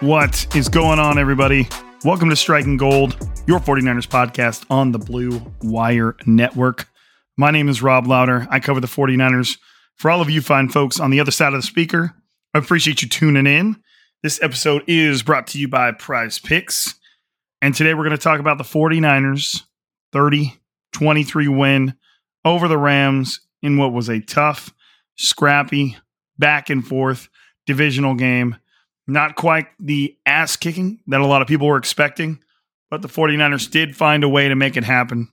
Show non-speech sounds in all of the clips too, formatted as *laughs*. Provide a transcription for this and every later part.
What is going on, everybody? Welcome to Striking Gold, your 49ers podcast on the Blue Wire Network. My name is Rob Lowder. I cover the 49ers. For all of you fine folks on the other side of the speaker, I appreciate you tuning in. This episode is brought to you by Prize Picks. And today we're going to talk about the 49ers 30 23 win over the Rams in what was a tough, scrappy, back and forth divisional game. Not quite the ass kicking that a lot of people were expecting, but the 49ers did find a way to make it happen.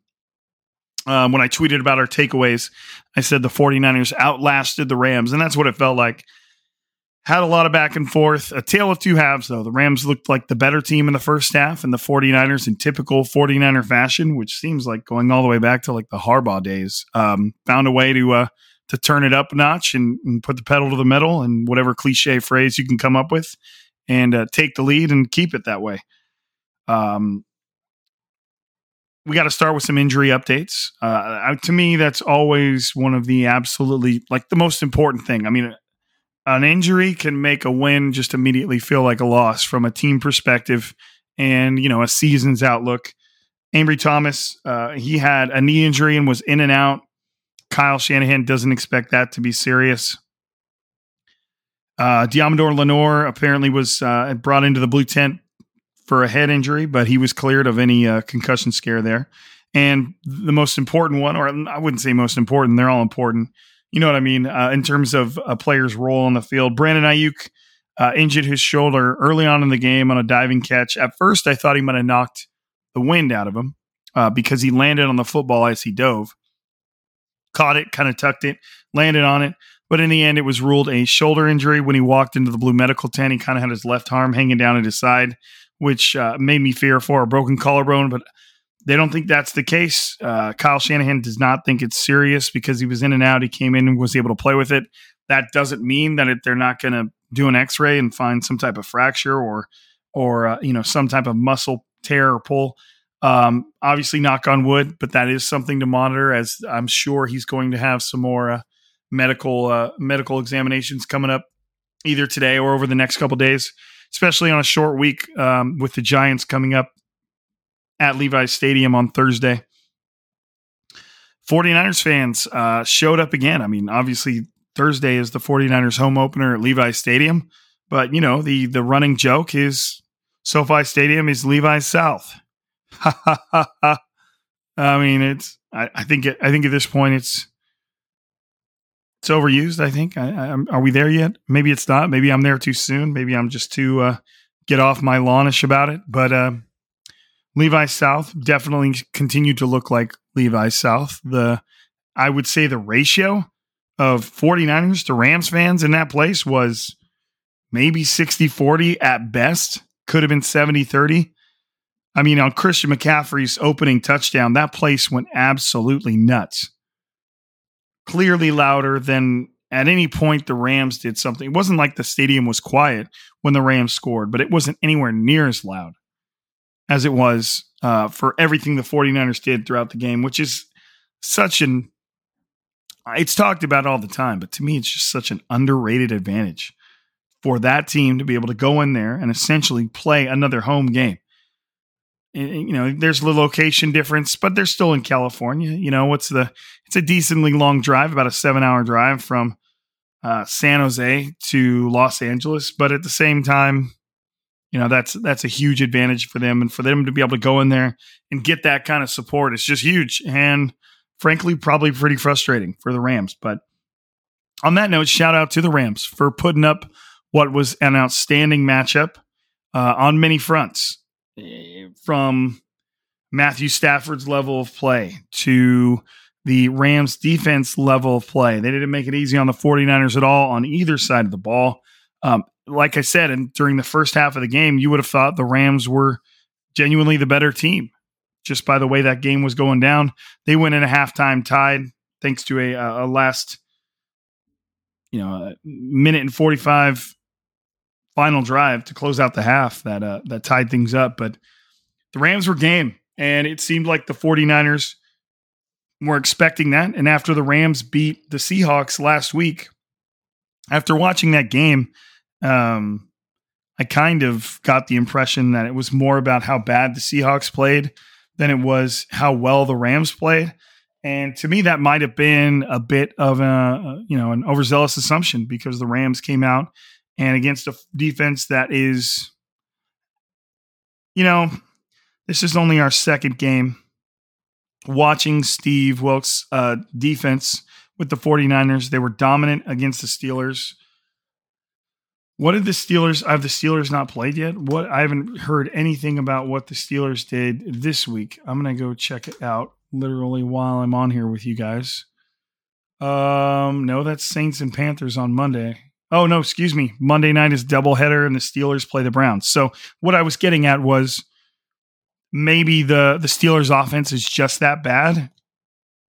Um, when I tweeted about our takeaways, I said the 49ers outlasted the Rams, and that's what it felt like. Had a lot of back and forth, a tale of two halves, though. The Rams looked like the better team in the first half, and the 49ers, in typical 49er fashion, which seems like going all the way back to like the Harbaugh days, um, found a way to uh, to turn it up a notch and, and, put the pedal to the metal and whatever cliche phrase you can come up with and uh, take the lead and keep it that way. Um, we got to start with some injury updates. Uh, to me, that's always one of the absolutely like the most important thing. I mean, an injury can make a win just immediately feel like a loss from a team perspective and you know a season's outlook. Ambry Thomas, uh, he had a knee injury and was in and out. Kyle Shanahan doesn't expect that to be serious. Uh, Deommodore Lenoir apparently was uh, brought into the blue tent for a head injury, but he was cleared of any uh, concussion scare there. And the most important one, or I wouldn't say most important, they're all important. You know what I mean? Uh, in terms of a player's role on the field, Brandon Aiyuk uh, injured his shoulder early on in the game on a diving catch. At first, I thought he might have knocked the wind out of him uh, because he landed on the football as he dove, caught it, kind of tucked it, landed on it. But in the end, it was ruled a shoulder injury when he walked into the blue medical tent. He kind of had his left arm hanging down at his side, which uh, made me fear for a broken collarbone. But they don't think that's the case. Uh, Kyle Shanahan does not think it's serious because he was in and out. He came in and was able to play with it. That doesn't mean that it, they're not going to do an X-ray and find some type of fracture or or uh, you know some type of muscle tear or pull. Um, obviously, knock on wood, but that is something to monitor. As I'm sure he's going to have some more uh, medical uh, medical examinations coming up either today or over the next couple days, especially on a short week um, with the Giants coming up at Levi's Stadium on Thursday. 49ers fans uh, showed up again. I mean, obviously Thursday is the 49ers home opener at Levi's Stadium, but you know, the the running joke is SoFi Stadium is Levi's South. *laughs* I mean, it's I, I think it, I think at this point it's it's overused. I think. I, I, are we there yet? Maybe it's not. Maybe I'm there too soon. Maybe I'm just too uh, get off my lawnish about it. But uh, Levi South definitely continued to look like Levi South. The I would say the ratio of 49ers to Rams fans in that place was maybe 60 40 at best. Could have been 70 30. I mean, on Christian McCaffrey's opening touchdown, that place went absolutely nuts. Clearly louder than at any point the Rams did something. It wasn't like the stadium was quiet when the Rams scored, but it wasn't anywhere near as loud as it was uh, for everything the 49ers did throughout the game, which is such an it's talked about all the time, but to me, it's just such an underrated advantage for that team to be able to go in there and essentially play another home game. You know, there's the location difference, but they're still in California. You know, what's the? It's a decently long drive, about a seven-hour drive from uh, San Jose to Los Angeles, but at the same time, you know that's that's a huge advantage for them, and for them to be able to go in there and get that kind of support it's just huge. And frankly, probably pretty frustrating for the Rams. But on that note, shout out to the Rams for putting up what was an outstanding matchup uh, on many fronts from Matthew Stafford's level of play to the Rams defense level of play. They didn't make it easy on the 49ers at all on either side of the ball. Um, like I said, and during the first half of the game, you would have thought the Rams were genuinely the better team just by the way that game was going down. They went in a halftime tied thanks to a, a last, you know, minute and 45 final drive to close out the half that, uh, that tied things up. But the Rams were game, and it seemed like the 49ers were expecting that. And after the Rams beat the Seahawks last week, after watching that game, um, I kind of got the impression that it was more about how bad the Seahawks played than it was how well the Rams played. And to me, that might have been a bit of a you know an overzealous assumption because the Rams came out and against a defense that is, you know, this is only our second game. Watching Steve Wilks' uh, defense with the 49ers, they were dominant against the Steelers. What did the Steelers? Have the Steelers not played yet? What I haven't heard anything about what the Steelers did this week. I'm gonna go check it out literally while I'm on here with you guys. Um, no, that's Saints and Panthers on Monday. Oh no, excuse me. Monday night is doubleheader, and the Steelers play the Browns. So what I was getting at was maybe the the Steelers' offense is just that bad,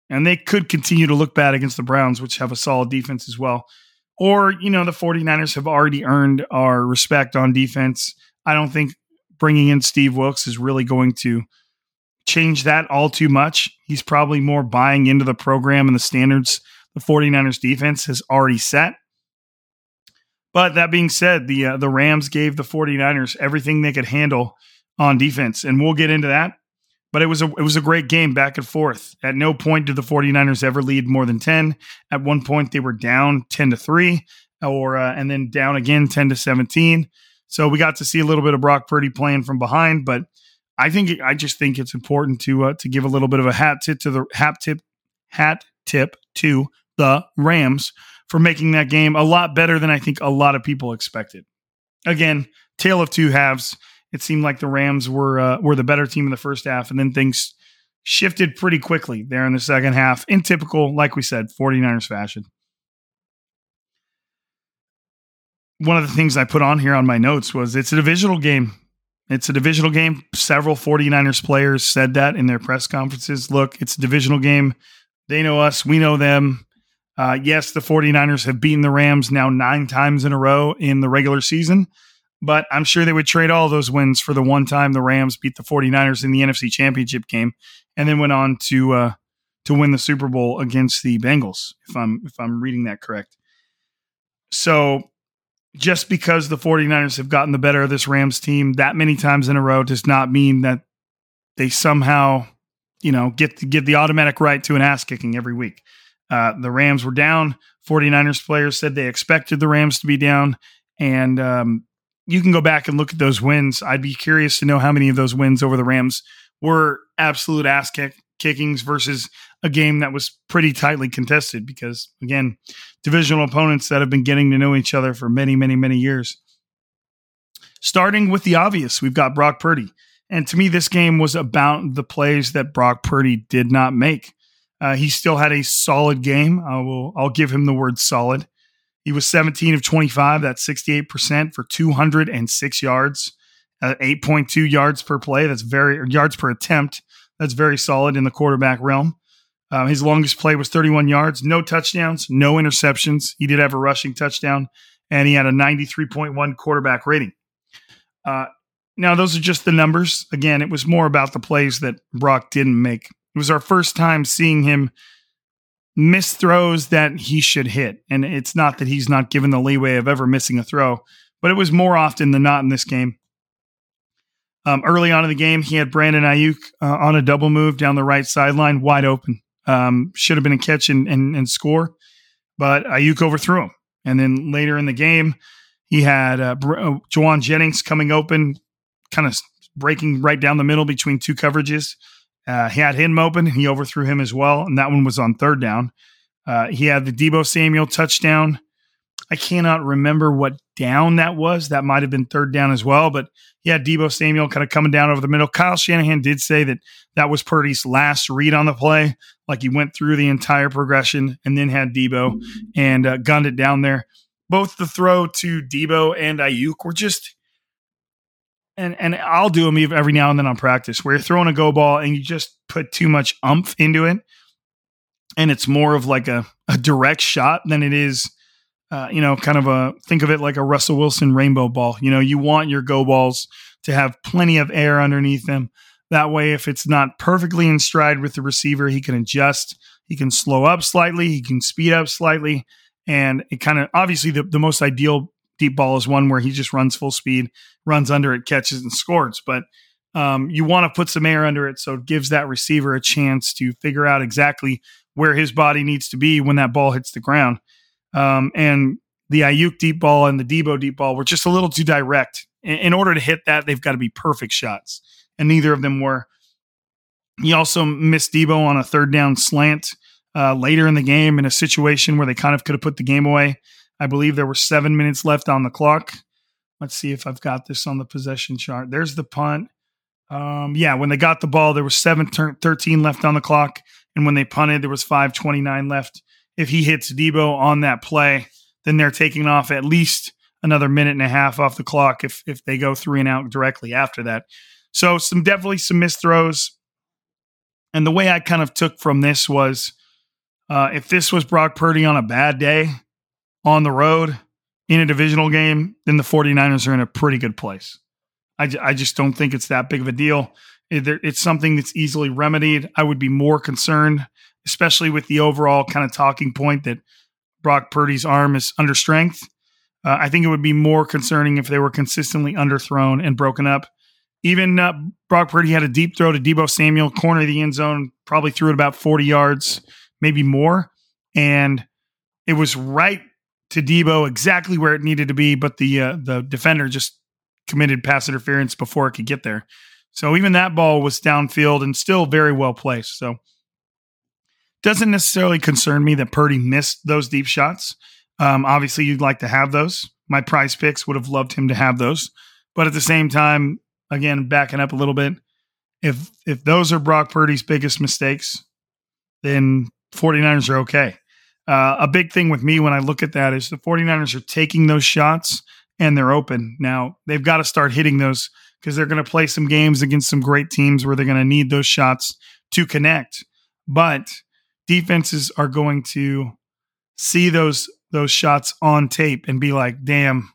and they could continue to look bad against the Browns, which have a solid defense as well or you know the 49ers have already earned our respect on defense i don't think bringing in steve wilks is really going to change that all too much he's probably more buying into the program and the standards the 49ers defense has already set but that being said the uh, the rams gave the 49ers everything they could handle on defense and we'll get into that but it was a it was a great game back and forth. At no point did the 49ers ever lead more than 10. At one point they were down 10 to 3 or uh, and then down again 10 to 17. So we got to see a little bit of Brock Purdy playing from behind, but I think I just think it's important to uh, to give a little bit of a hat tip to the hat tip hat tip to the Rams for making that game a lot better than I think a lot of people expected. Again, tale of two halves it seemed like the Rams were uh, were the better team in the first half, and then things shifted pretty quickly there in the second half, in typical, like we said, 49ers fashion. One of the things I put on here on my notes was it's a divisional game. It's a divisional game. Several 49ers players said that in their press conferences. Look, it's a divisional game. They know us, we know them. Uh, yes, the 49ers have beaten the Rams now nine times in a row in the regular season but I'm sure they would trade all those wins for the one time the Rams beat the 49ers in the NFC Championship game and then went on to uh, to win the Super Bowl against the Bengals if I'm if I'm reading that correct. So just because the 49ers have gotten the better of this Rams team that many times in a row does not mean that they somehow, you know, get get the automatic right to an ass kicking every week. Uh, the Rams were down. 49ers players said they expected the Rams to be down. And um, you can go back and look at those wins. I'd be curious to know how many of those wins over the Rams were absolute ass kick, kickings versus a game that was pretty tightly contested because again, divisional opponents that have been getting to know each other for many, many, many years. Starting with the obvious, we've got Brock Purdy. And to me, this game was about the plays that Brock Purdy did not make. Uh, he still had a solid game. I will, I'll give him the word solid. He was 17 of 25. That's 68% for 206 yards uh, 8.2 yards per play. That's very yards per attempt. That's very solid in the quarterback realm. Uh, his longest play was 31 yards, no touchdowns, no interceptions. He did have a rushing touchdown, and he had a 93.1 quarterback rating. Uh, now, those are just the numbers. Again, it was more about the plays that Brock didn't make. It was our first time seeing him miss throws that he should hit. And it's not that he's not given the leeway of ever missing a throw, but it was more often than not in this game. Um, early on in the game, he had Brandon Aiyuk uh, on a double move down the right sideline, wide open. Um, should have been a catch and, and, and, score, but Aiyuk overthrew him. And then later in the game, he had uh, uh Jauan Jennings coming open, kind of breaking right down the middle between two coverages. Uh, he had him open. He overthrew him as well, and that one was on third down. Uh, he had the Deebo Samuel touchdown. I cannot remember what down that was. That might have been third down as well, but he had Deebo Samuel kind of coming down over the middle. Kyle Shanahan did say that that was Purdy's last read on the play. Like he went through the entire progression and then had Deebo and uh, gunned it down there. Both the throw to Deebo and Aiyuk were just and and I'll do them every now and then on practice where you're throwing a go ball and you just put too much umph into it, and it's more of like a, a direct shot than it is, uh, you know, kind of a think of it like a Russell Wilson rainbow ball. You know, you want your go balls to have plenty of air underneath them. That way, if it's not perfectly in stride with the receiver, he can adjust. He can slow up slightly. He can speed up slightly. And it kind of obviously the, the most ideal deep ball is one where he just runs full speed, runs under it, catches and scores. But um, you want to put some air under it so it gives that receiver a chance to figure out exactly where his body needs to be when that ball hits the ground. Um, and the Aiyuk deep ball and the Deebo deep ball were just a little too direct. In, in order to hit that, they've got to be perfect shots, and neither of them were. He also missed Deebo on a third down slant uh, later in the game in a situation where they kind of could have put the game away. I believe there were seven minutes left on the clock. Let's see if I've got this on the possession chart. There's the punt. Um, yeah, when they got the ball, there was 7 13 left on the clock. And when they punted, there was 5.29 left. If he hits Deebo on that play, then they're taking off at least another minute and a half off the clock if, if they go three and out directly after that. So, some definitely some missed throws. And the way I kind of took from this was uh, if this was Brock Purdy on a bad day, on the road in a divisional game, then the 49ers are in a pretty good place. I, I just don't think it's that big of a deal. it's something that's easily remedied. I would be more concerned, especially with the overall kind of talking point that Brock Purdy's arm is under strength. Uh, I think it would be more concerning if they were consistently underthrown and broken up. Even uh, Brock Purdy had a deep throw to Deebo Samuel, corner of the end zone, probably threw it about 40 yards, maybe more. And it was right to Deebo exactly where it needed to be, but the uh, the defender just committed pass interference before it could get there. So even that ball was downfield and still very well placed. So doesn't necessarily concern me that Purdy missed those deep shots. Um, obviously, you'd like to have those. My prize picks would have loved him to have those, but at the same time, again, backing up a little bit, if if those are Brock Purdy's biggest mistakes, then 49ers are okay. Uh, a big thing with me when I look at that is the 49ers are taking those shots and they're open. Now, they've got to start hitting those because they're going to play some games against some great teams where they're going to need those shots to connect. But defenses are going to see those those shots on tape and be like, "Damn,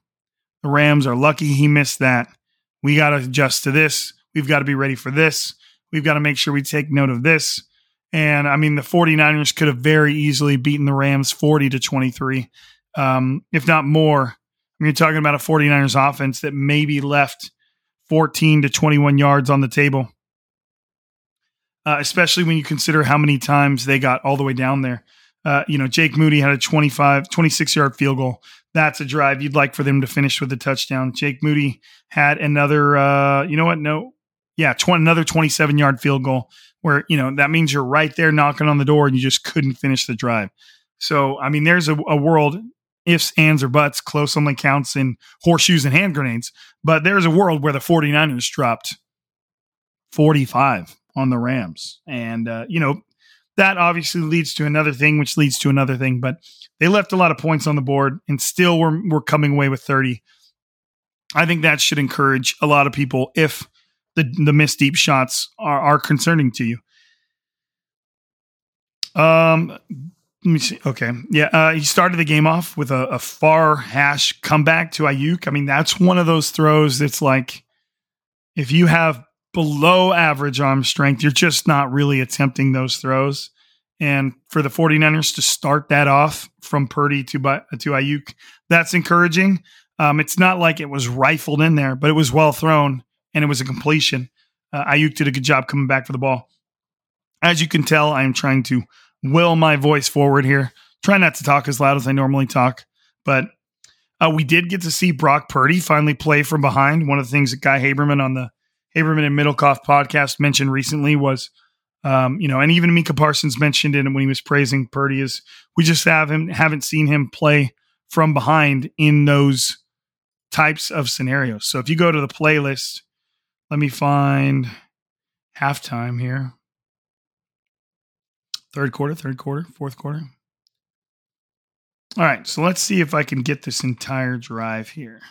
the Rams are lucky he missed that. We got to adjust to this. We've got to be ready for this. We've got to make sure we take note of this." And I mean, the 49ers could have very easily beaten the Rams 40 to 23, um, if not more. I mean, you're talking about a 49ers offense that maybe left 14 to 21 yards on the table, uh, especially when you consider how many times they got all the way down there. Uh, you know, Jake Moody had a 25, 26 yard field goal. That's a drive you'd like for them to finish with a touchdown. Jake Moody had another, uh, you know what? No, yeah, 20, another 27 yard field goal where, you know, that means you're right there knocking on the door and you just couldn't finish the drive. So, I mean, there's a, a world, ifs, ands, or buts, close only counts in horseshoes and hand grenades, but there's a world where the 49ers dropped 45 on the Rams. And, uh, you know, that obviously leads to another thing, which leads to another thing, but they left a lot of points on the board and still were, were coming away with 30 I think that should encourage a lot of people if the the missed deep shots are, are concerning to you. Um, let me see. Okay, yeah, uh, he started the game off with a, a far hash comeback to Aiyuk. I mean, that's one of those throws that's like if you have below average arm strength, you're just not really attempting those throws. And for the 49ers to start that off from Purdy to to Aiyuk, that's encouraging. Um, it's not like it was rifled in there, but it was well thrown and it was a completion. Uh, Aiyuk did a good job coming back for the ball. As you can tell, I am trying to will my voice forward here. Try not to talk as loud as I normally talk, but uh, we did get to see Brock Purdy finally play from behind. One of the things that Guy Haberman on the Haberman and Middlekauff podcast mentioned recently was, um, you know, and even Micah Parsons mentioned it when he was praising Purdy is we just have him haven't seen him play from behind in those types of scenarios. So if you go to the playlist, let me find halftime here. Third quarter, third quarter, fourth quarter. All right, so let's see if I can get this entire drive here.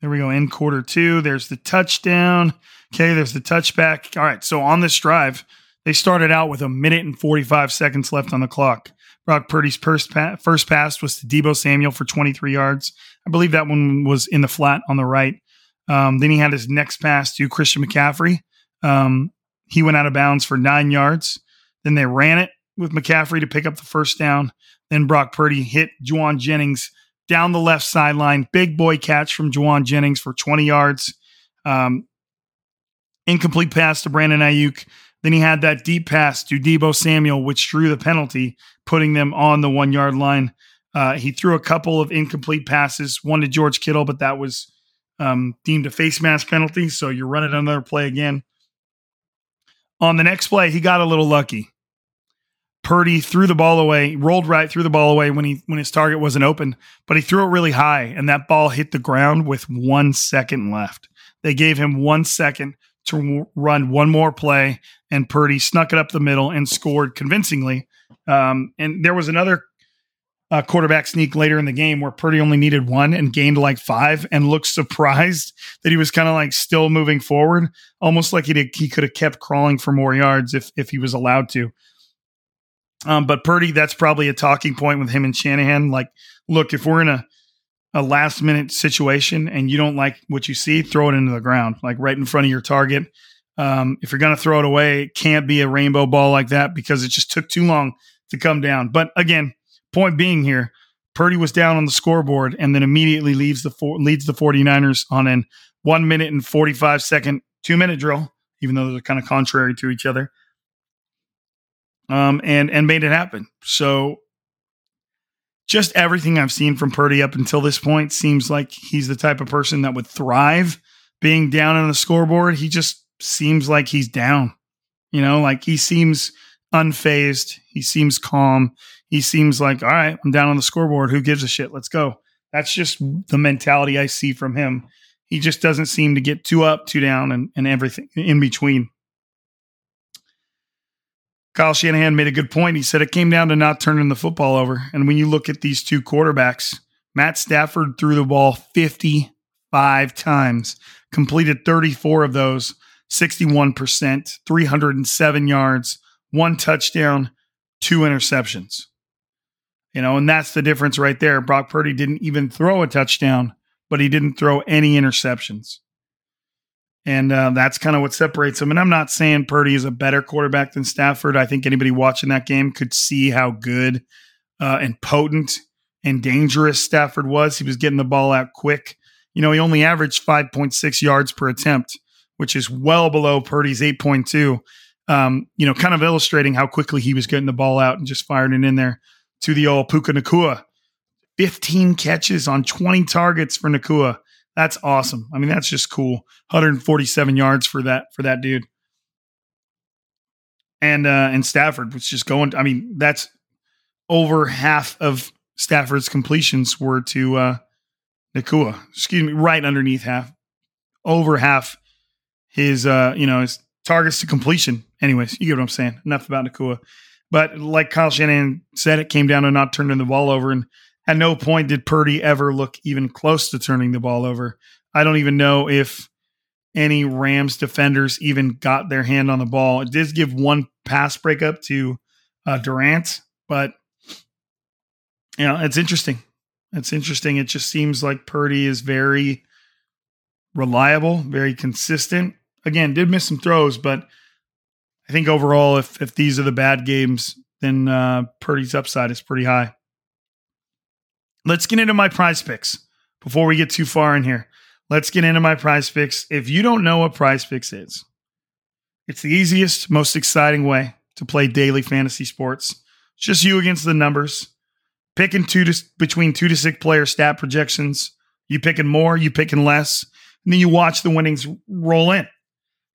There we go. In quarter two, there's the touchdown. Okay, there's the touchback. All right, so on this drive, they started out with a minute and 45 seconds left on the clock. Brock Purdy's first, pa- first pass was to Deebo Samuel for 23 yards. I believe that one was in the flat on the right. Um, then he had his next pass to Christian McCaffrey. Um, he went out of bounds for nine yards. Then they ran it with McCaffrey to pick up the first down. Then Brock Purdy hit Jauan Jennings down the left sideline. Big boy catch from Jauan Jennings for 20 yards. Um, incomplete pass to Brandon Aiyuk. Then he had that deep pass to Deebo Samuel, which drew the penalty, putting them on the one yard line. Uh, he threw a couple of incomplete passes, one to George Kittle, but that was um, deemed a face mask penalty. So you're running another play again. On the next play, he got a little lucky. Purdy threw the ball away, rolled right through the ball away when he when his target wasn't open, but he threw it really high, and that ball hit the ground with one second left. They gave him one second to run one more play, and Purdy snuck it up the middle and scored convincingly. Um, and there was another uh, quarterback sneak later in the game where Purdy only needed one and gained like five, and looked surprised that he was kind of like still moving forward, almost like he did, he could have kept crawling for more yards if if he was allowed to. Um, but Purdy, that's probably a talking point with him and Shanahan. Like, look, if we're in a a last minute situation and you don't like what you see, throw it into the ground, like right in front of your target. Um, if you're going to throw it away, it can't be a rainbow ball like that because it just took too long to come down. But again, point being here, Purdy was down on the scoreboard and then immediately leaves the four, leads the 49ers on an one minute and 45 second two minute drill, even though they're kind of contrary to each other. Um, and and made it happen. So just everything I've seen from Purdy up until this point seems like he's the type of person that would thrive being down on the scoreboard. He just seems like he's down. You know, like he seems unfazed. He seems calm. He seems like, all right, I'm down on the scoreboard. Who gives a shit? Let's go. That's just the mentality I see from him. He just doesn't seem to get too up, too down, and, and everything in between. Kyle Shanahan made a good point. He said it came down to not turning the football over. And when you look at these two quarterbacks, Matt Stafford threw the ball 55 times, completed 34 of those, 61%, 307 yards, one touchdown, two interceptions. You know, and that's the difference right there. Brock Purdy didn't even throw a touchdown, but he didn't throw any interceptions. And uh, that's kind of what separates him. And I'm not saying Purdy is a better quarterback than Stafford. I think anybody watching that game could see how good uh, and potent and dangerous Stafford was. He was getting the ball out quick. You know, he only averaged 5.6 yards per attempt, which is well below Purdy's 8.2. Um, you know, kind of illustrating how quickly he was getting the ball out and just firing it in there to the old Puka Nacua. 15 catches on 20 targets for Nacua. That's awesome. I mean, that's just cool. 147 yards for that for that dude. And uh and Stafford was just going. I mean, that's over half of Stafford's completions were to uh Nacua. Excuse me, right underneath half. Over half his uh, you know, his targets to completion. Anyways, you get what I'm saying. Enough about Nacua. But like Kyle Shanahan said, it came down to not turning the ball over. And at no point did Purdy ever look even close to turning the ball over. I don't even know if any Rams defenders even got their hand on the ball. It did give one pass breakup to uh, Durant, but you know it's interesting. It's interesting. It just seems like Purdy is very reliable, very consistent. Again, did miss some throws, but I think overall, if if these are the bad games, then uh, Purdy's upside is pretty high. Let's get into my prize picks before we get too far in here. Let's get into my prize picks. If you don't know what prize picks is, it's the easiest, most exciting way to play daily fantasy sports. It's just you against the numbers, picking two to between two to six player stat projections. You picking more, you picking less, and then you watch the winnings roll in.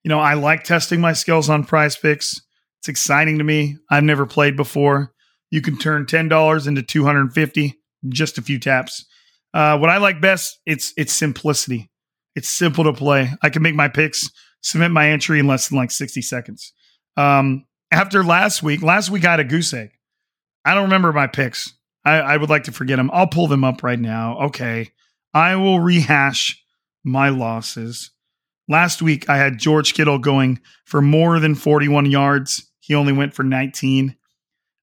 You know, I like testing my skills on prize picks. It's exciting to me. I've never played before. You can turn $10 into 250 just a few taps. Uh, what I like best, it's it's simplicity. It's simple to play. I can make my picks, submit my entry in less than like 60 seconds. Um, after last week, last week I had a goose egg. I don't remember my picks. I, I would like to forget them. I'll pull them up right now. Okay. I will rehash my losses. Last week I had George Kittle going for more than 41 yards. He only went for 19.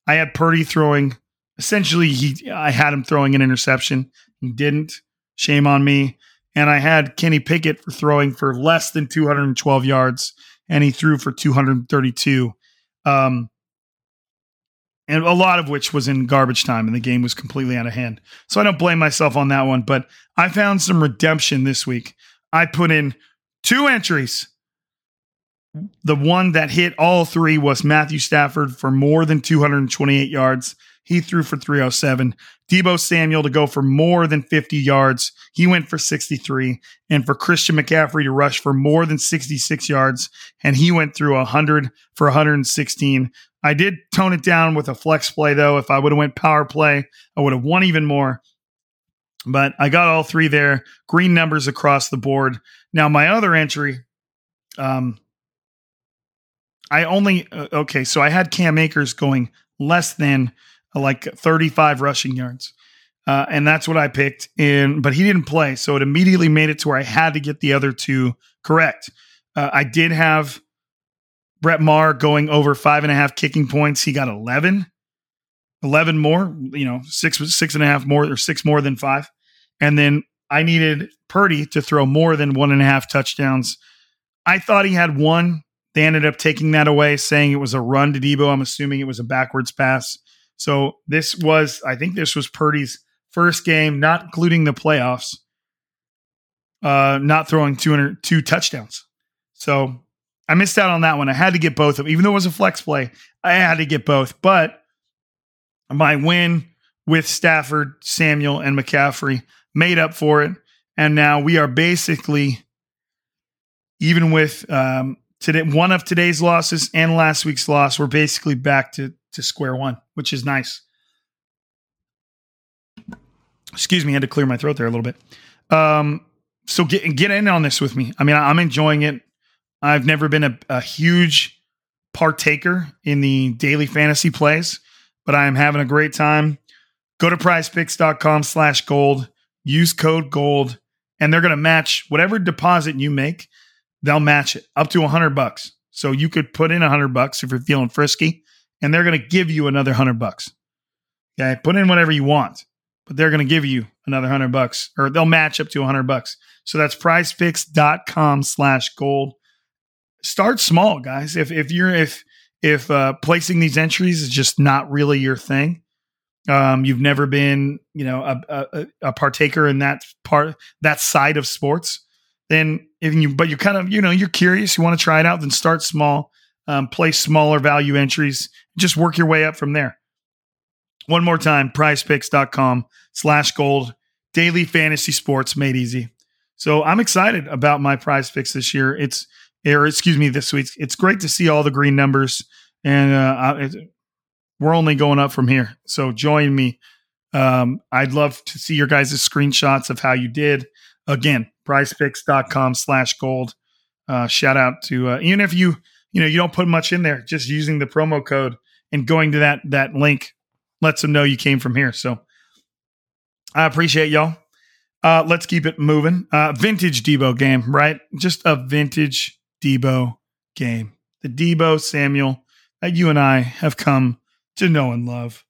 I had Purdy throwing essentially he I had him throwing an interception. He didn't. Shame on me. And I had Kenny Pickett for throwing for less than 212 yards, and he threw for 232. Um, and a lot of which was in garbage time, and the game was completely out of hand. So I don't blame myself on that one, but I found some redemption this week. I put in two entries. The one that hit all three was Matthew Stafford for more than 228 yards he threw for 307. Deebo Samuel to go for more than 50 yards. He went for 63. And for Christian McCaffrey to rush for more than 66 yards. And he went through 100 for 116. I did tone it down with a flex play, though. If I would have went power play, I would have won even more. But I got all three there. Green numbers across the board. Now, my other entry, um, I only, uh, okay, so I had Cam Akers going less than like 35 rushing yards. Uh, and that's what I picked. In, but he didn't play, so it immediately made it to where I had to get the other two correct. Uh, I did have Brett Maher going over five and a half kicking points. He got 11, 11 more, you know, six, six and a half more or six more than five. And then I needed Purdy to throw more than one and a half touchdowns. I thought he had one. They ended up taking that away, saying it was a run to Deebo. I'm assuming it was a backwards pass. So this was, I think this was Purdy's first game, not including the playoffs, uh, not throwing 200, two touchdowns. So I missed out on that one. I had to get both of them. Even though it was a flex play, I had to get both. But my win with Stafford, Samuel, and McCaffrey made up for it. And now we are basically, even with um, today, one of today's losses and last week's loss, we're basically back to to square one, which is nice. Excuse me, I had to clear my throat there a little bit. Um, so get get in on this with me. I mean, I'm enjoying it. I've never been a, a huge partaker in the daily fantasy plays, but I am having a great time. Go to prizepicks.com slash gold, use code gold, and they're going to match whatever deposit you make. They'll match it up to a hundred bucks. So you could put in a hundred bucks if you're feeling frisky and they're going to give you another hundred bucks. Okay, put in whatever you want, but they're going to give you another hundred bucks, or they'll match up to a hundred bucks. So that's prizepicks.com slash gold. Start small, guys. If if you're if if uh, placing these entries is just not really your thing, um, you've never been, you know, a, a, a partaker in that part that side of sports, then if you but you're kind of, you know, you're curious, you want to try it out, then start small um, place smaller value entries, just work your way up from there. One more time, prizepicks.com slash gold, daily fantasy sports made easy. So I'm excited about my prize picks this year. It's, or excuse me, this week. It's great to see all the green numbers, and uh, we're only going up from here. So join me. Um, I'd love to see your guys' screenshots of how you did. Again, prizepicks.com slash gold. Uh, shout out to, uh, even if you, you know you don't put much in there just using the promo code and going to that that link lets them know you came from here so I appreciate y'all. Uh, let's keep it moving. Uh, vintage Deebo game, right? Just a vintage Deebo game. The Deebo Samuel that you and I have come to know and love.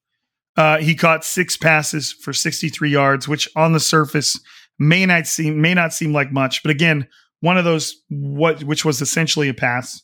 Uh, he caught six passes for 63 yards, which on the surface may not seem may not seem like much, but again, one of those what which was essentially a pass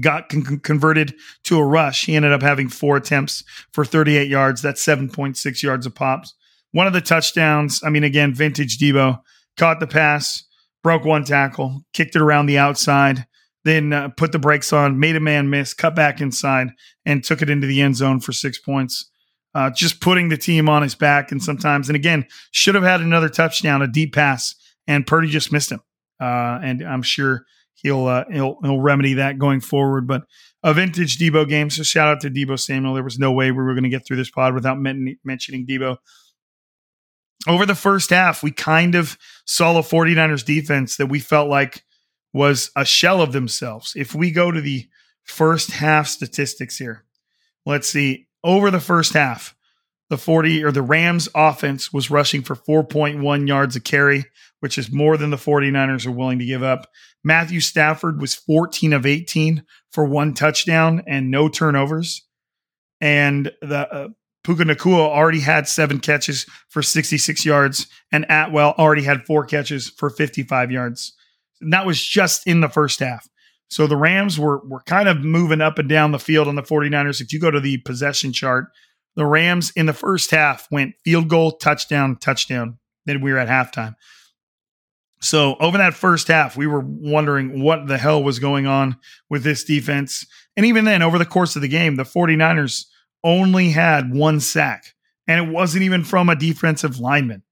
got con- converted to a rush. He ended up having four attempts for 38 yards. That's 7.6 yards of pops. One of the touchdowns, I mean, again, vintage Deebo caught the pass, broke one tackle, kicked it around the outside, then uh, put the brakes on, made a man miss, cut back inside, and took it into the end zone for six points. Uh, just putting the team on his back, and sometimes, and again, should have had another touchdown, a deep pass, and Purdy just missed him. Uh, and I'm sure he'll uh, he'll he'll remedy that going forward. But a vintage Deebo game. So shout out to Deebo Samuel. There was no way we were going to get through this pod without men- mentioning Deebo over the first half, we kind of saw a 49ers defense that we felt like was a shell of themselves. If we go to the first half statistics here, let's see. Over the first half, the 40 or the Rams offense was rushing for 4.1 yards a carry, which is more than the 49ers are willing to give up. Matthew Stafford was 14 of 18 for one touchdown and no turnovers. And the uh, Puka Nacua already had seven catches for 66 yards, and Atwell already had four catches for 55 yards. And that was just in the first half. So the Rams were were kind of moving up and down the field on the 49ers. If you go to the possession chart, the Rams in the first half went field goal, touchdown, touchdown. Then we were at halftime. So over that first half, we were wondering what the hell was going on with this defense. And even then, over the course of the game, the 49ers only had one sack, and it wasn't even from a defensive lineman.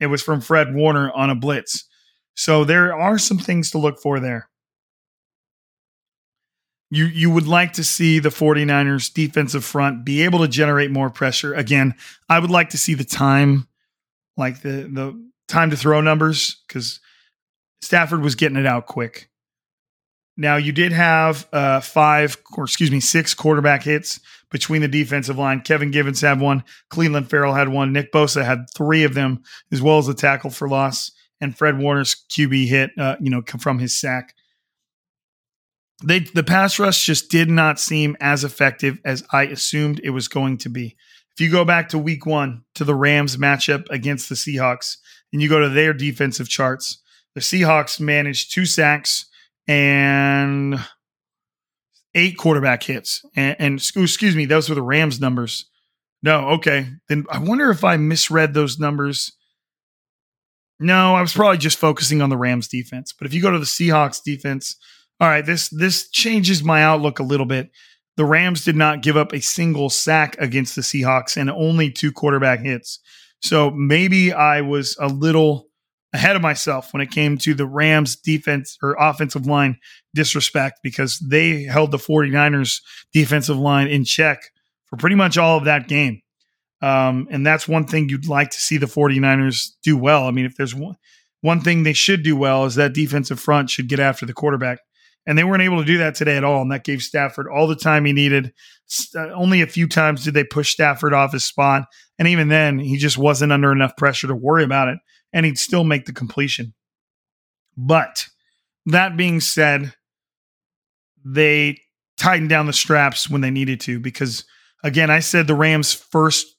It was from Fred Warner on a blitz. So there are some things to look for there. You you would like to see the 49ers defensive front be able to generate more pressure. Again, I would like to see the time like the the time to throw numbers cuz Stafford was getting it out quick. Now you did have uh, five, or excuse me, six quarterback hits between the defensive line. Kevin Givens had one, Clelin Ferrell had one, Nick Bosa had three of them, as well as a tackle for loss, and Fred Warner's QB hit, uh, you know, from his sack. They the pass rush just did not seem as effective as I assumed it was going to be. If you go back to Week One to the Rams matchup against the Seahawks, and you go to their defensive charts, the Seahawks managed two sacks and eight quarterback hits. And, and excuse me, those were the Rams numbers. No, okay. Then I wonder if I misread those numbers. No, I was probably just focusing on the Rams defense. But if you go to the Seahawks defense, all right, this this changes my outlook a little bit. The Rams did not give up a single sack against the Seahawks and only two quarterback hits. So maybe I was a little ahead of myself when it came to the Rams defense or offensive line disrespect because they held the 49ers defensive line in check for pretty much all of that game. Um, and that's one thing you'd like to see the 49ers do well. I mean, if there's one, one thing they should do well is that defensive front should get after the quarterback. And they weren't able to do that today at all. And that gave Stafford all the time he needed. Uh, only a few times did they push Stafford off his spot. And even then, he just wasn't under enough pressure to worry about it and he'd still make the completion. But that being said, they tightened down the straps when they needed to because again, I said the Rams first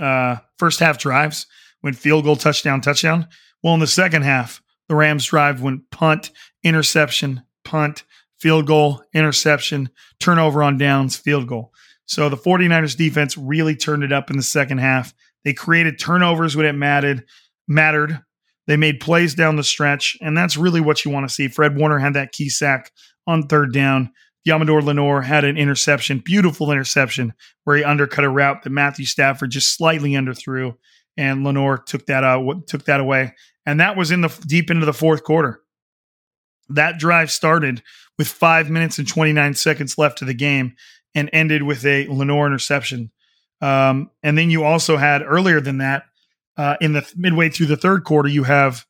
uh, first half drives went field goal, touchdown, touchdown. Well, in the second half, the Rams drive went punt, interception, punt, field goal, interception, turnover on downs, field goal. So the 49ers defense really turned it up in the second half. They created turnovers when it mattered mattered. They made plays down the stretch, and that's really what you want to see. Fred Warner had that key sack on third down. Deommodore Lenoir had an interception, beautiful interception, where he undercut a route that Matthew Stafford just slightly underthrew, and Lenoir took that out, took that away, and that was in the deep into the fourth quarter. That drive started with five minutes and 29 seconds left of the game, and ended with a Lenoir interception. Um, and then you also had earlier than that uh, in the midway through the third quarter, you have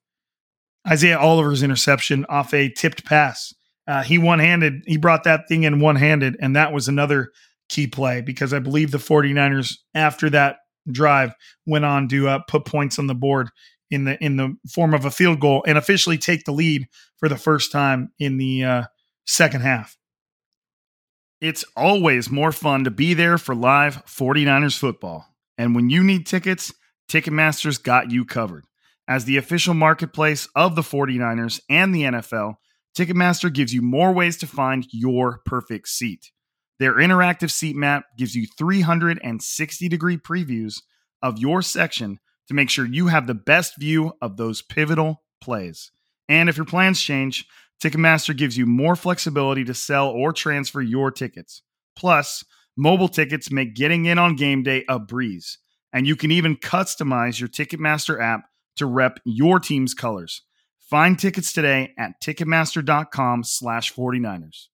Isaiah Oliver's interception off a tipped pass. Uh, he one handed, he brought that thing in one handed, and that was another key play because I believe the 49ers, after that drive went on to uh, put points on the board in the in the form of a field goal and officially take the lead for the first time in the uh, second half. It's always more fun to be there for live 49ers football. And when you need tickets, Ticketmaster's got you covered. As the official marketplace of the 49ers and the NFL, Ticketmaster gives you more ways to find your perfect seat. Their interactive seat map gives you 360 degree previews of your section to make sure you have the best view of those pivotal plays. And if your plans change, Ticketmaster gives you more flexibility to sell or transfer your tickets. Plus, mobile tickets make getting in on game day a breeze, and you can even customize your Ticketmaster app to rep your team's colors. Find tickets today at ticketmaster.com slash 49ers.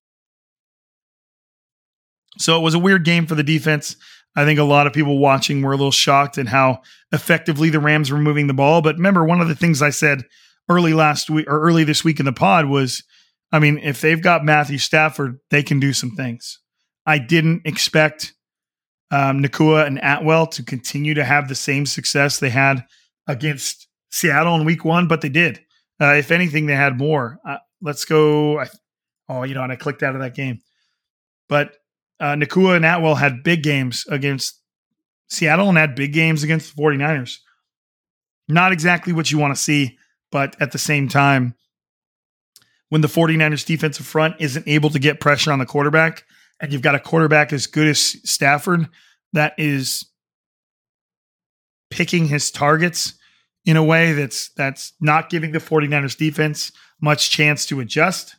So it was a weird game for the defense. I think a lot of people watching were a little shocked at how effectively the Rams were moving the ball. But remember, one of the things I said early last week or early this week in the pod was, I mean, if they've got Matthew Stafford, they can do some things. I didn't expect um, Nacua and Atwell to continue to have the same success they had against Seattle in week one, but they did. Uh, if anything, they had more. Uh, let's go. I, oh, you know, and I clicked out of that game. But uh, Nacua and Atwell had big games against Seattle and had big games against the 49ers. Not exactly what you want to see, but at the same time, when the 49ers defensive front isn't able to get pressure on the quarterback, and you've got a quarterback as good as Stafford that is picking his targets in a way that's that's not giving the 49ers defense much chance to adjust.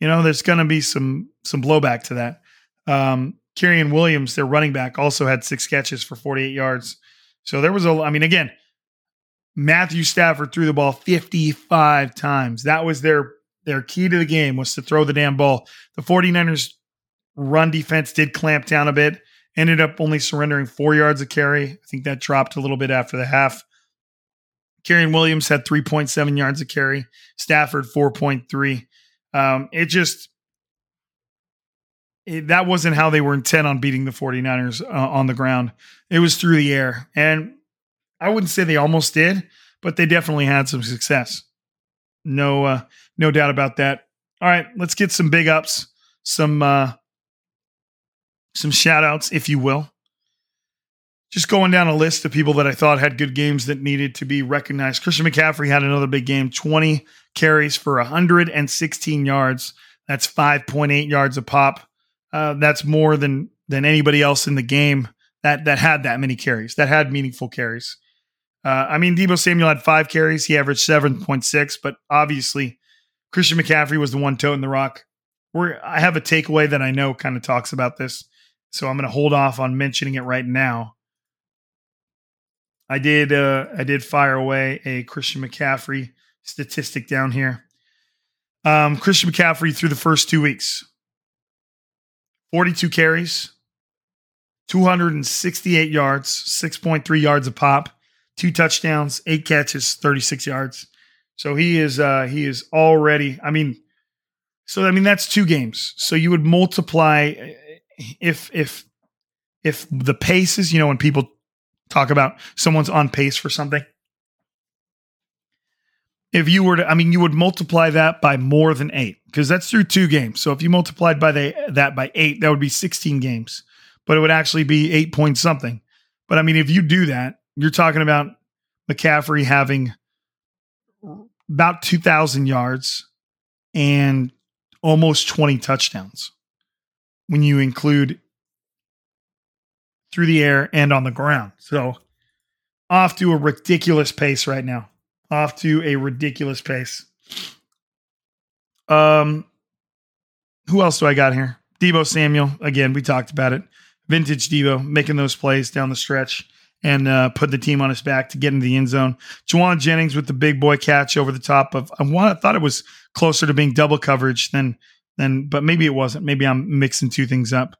You know, there's going to be some some blowback to that. Um, Kyren Williams, their running back, also had six catches for 48 yards. So there was a, I mean, again, Matthew Stafford threw the ball 55 times. That was their their key to the game was to throw the damn ball. The 49ers run defense did clamp down a bit, ended up only surrendering four yards of carry. I think that dropped a little bit after the half. Kyren Williams had 3.7 yards of carry, Stafford 4.3. Um, it just, it, that wasn't how they were intent on beating the 49ers uh, on the ground. It was through the air. And I wouldn't say they almost did, but they definitely had some success. No, uh, no doubt about that. All right, let's get some big ups, some uh, some shout outs, if you will. Just going down a list of people that I thought had good games that needed to be recognized. Christian McCaffrey had another big game, 20 carries for 116 yards. That's 5.8 yards a pop. Uh, that's more than than anybody else in the game that that had that many carries, that had meaningful carries. Uh, I mean, Deebo Samuel had five carries. He averaged 7.6, but obviously Christian McCaffrey was the one toting the rock. We're, I have a takeaway that I know kind of talks about this. So I'm going to hold off on mentioning it right now. I did uh, I did fire away a Christian McCaffrey statistic down here. Um, Christian McCaffrey through the first two weeks, 42 carries, 268 yards, 6.3 yards a pop two touchdowns, eight catches, 36 yards. So he is uh he is already, I mean, so I mean that's two games. So you would multiply if if if the paces, you know, when people talk about someone's on pace for something. If you were to, I mean, you would multiply that by more than eight because that's through two games. So if you multiplied by the that by eight, that would be 16 games, but it would actually be eight point something. But I mean, if you do that, you're talking about McCaffrey having about 2,000 yards and almost 20 touchdowns when you include through the air and on the ground. So off to a ridiculous pace right now. Off to a ridiculous pace. Um, who else do I got here? Deebo Samuel. Again, we talked about it. Vintage Deebo making those plays down the stretch and uh, put the team on his back to get into the end zone. Jauan Jennings with the big boy catch over the top of. I, want, I thought it was closer to being double coverage than than, but maybe it wasn't. Maybe I'm mixing two things up.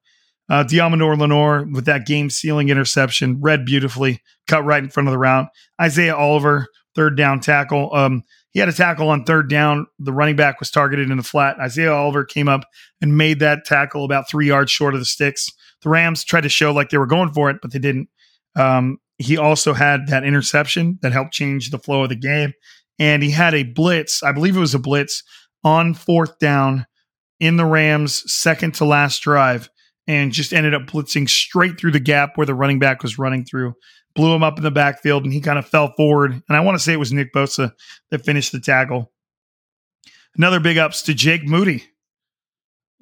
Uh, Deommodore Lenoir with that game sealing interception, read beautifully, cut right in front of the route. Isaiah Oliver, third down tackle. Um, he had a tackle on third down. The running back was targeted in the flat. Isaiah Oliver came up and made that tackle about three yards short of the sticks. The Rams tried to show like they were going for it, but they didn't. Um, he also had that interception that helped change the flow of the game. And he had a blitz, I believe it was a blitz on fourth down in the Rams' second to last drive, and just ended up blitzing straight through the gap where the running back was running through. Blew him up in the backfield, and he kind of fell forward. And I want to say it was Nick Bosa that finished the tackle. Another big ups to Jake Moody.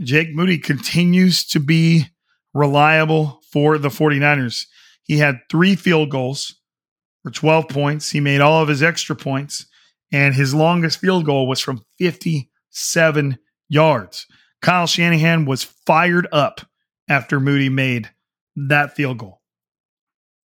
Jake Moody continues to be reliable for the 49ers. He had three field goals for 12 points. He made all of his extra points, and his longest field goal was from 57 yards. Kyle Shanahan was fired up after Moody made that field goal.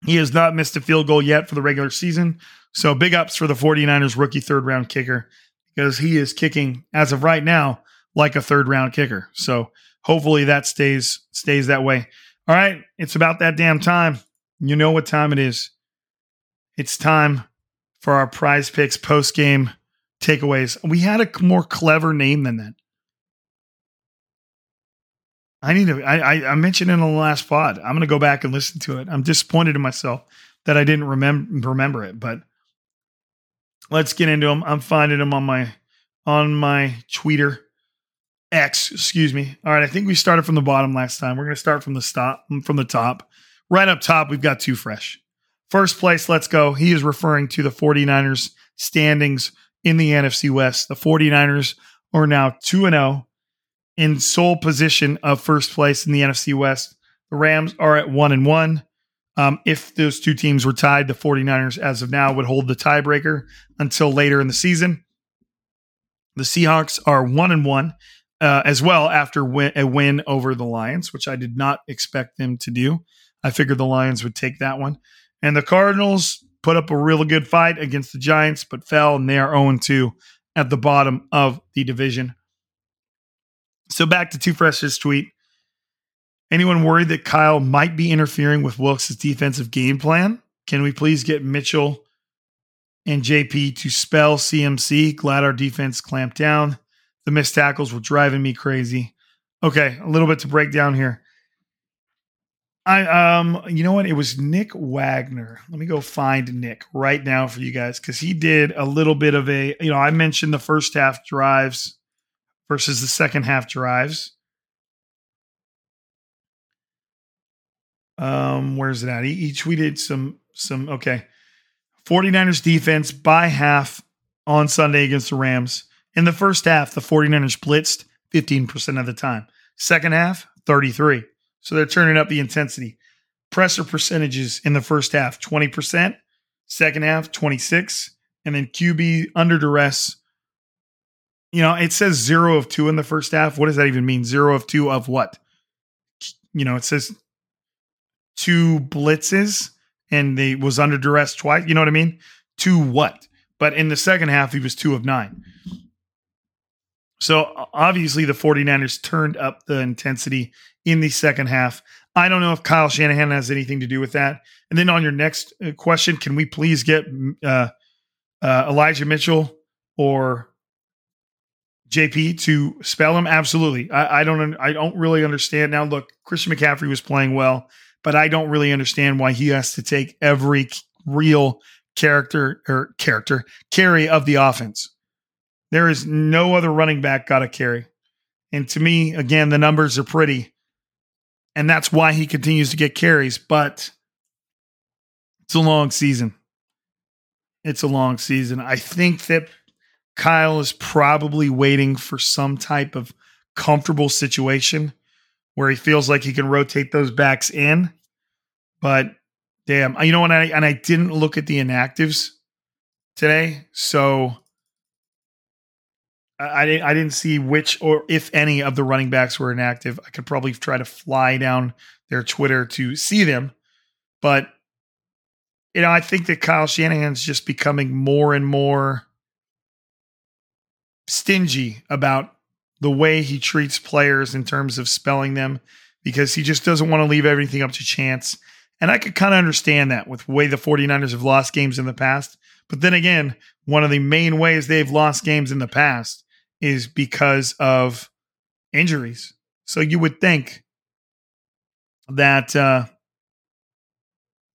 He has not missed a field goal yet for the regular season. So big ups for the 49ers rookie third round kicker because he is kicking as of right now like a third round kicker. So hopefully that stays stays that way. All right, it's about that damn time. You know what time it is. It's time for our prize picks post game takeaways. We had a more clever name than that. I need to. I, I, mentioned in the last pod. I'm going to go back and listen to it. I'm disappointed in myself that I didn't remember remember it. But let's get into them. I'm finding them on my on my Twitter X. Excuse me. All right. I think we started from the bottom last time. We're going to start from the stop from the top. Right up top, we've got two fresh. First place, let's go. He is referring to the 49ers standings in the NFC West. The 49ers are now 2 and 0 in sole position of first place in the NFC West. The Rams are at 1 and 1. Um, if those two teams were tied, the 49ers, as of now, would hold the tiebreaker until later in the season. The Seahawks are 1 and 1 uh, as well after win- a win over the Lions, which I did not expect them to do. I figured the Lions would take that one. And the Cardinals put up a really good fight against the Giants, but fell, and they are 0 2 at the bottom of the division. So back to Two Fresh's tweet. Anyone worried that Kyle might be interfering with Wilks' defensive game plan? Can we please get Mitchell and JP to spell CMC? Glad our defense clamped down. The missed tackles were driving me crazy. Okay, a little bit to break down here. I um you know what it was Nick Wagner. Let me go find Nick right now for you guys cuz he did a little bit of a you know I mentioned the first half drives versus the second half drives. Um where's it at? He, he tweeted some some okay. 49ers defense by half on Sunday against the Rams. In the first half, the 49ers blitzed 15% of the time. Second half, 33. So they're turning up the intensity. Pressure percentages in the first half 20%, second half 26, and then QB under duress. You know, it says 0 of 2 in the first half. What does that even mean? 0 of 2 of what? You know, it says two blitzes and they was under duress twice. You know what I mean? Two what? But in the second half, he was 2 of 9. So obviously the 49ers turned up the intensity in the second half. I don't know if Kyle Shanahan has anything to do with that. And then on your next uh, question, can we please get uh, uh, Elijah Mitchell or JP to spell him? Absolutely. I, I don't. I don't really understand now. Look, Christian McCaffrey was playing well, but I don't really understand why he has to take every real character or character carry of the offense. There is no other running back got a carry. And to me, again, the numbers are pretty. And that's why he continues to get carries. But it's a long season. It's a long season. I think that Kyle is probably waiting for some type of comfortable situation where he feels like he can rotate those backs in. But damn, you know what? I and I didn't look at the inactives today, so I didn't I didn't see which or if any of the running backs were inactive. I could probably try to fly down their Twitter to see them, but you know I think that Kyle Shanahan's just becoming more and more stingy about the way he treats players in terms of spelling them because he just doesn't want to leave everything up to chance. And I could kind of understand that with the way the 49ers have lost games in the past. But then again, one of the main ways they've lost games in the past is because of injuries. So you would think that uh,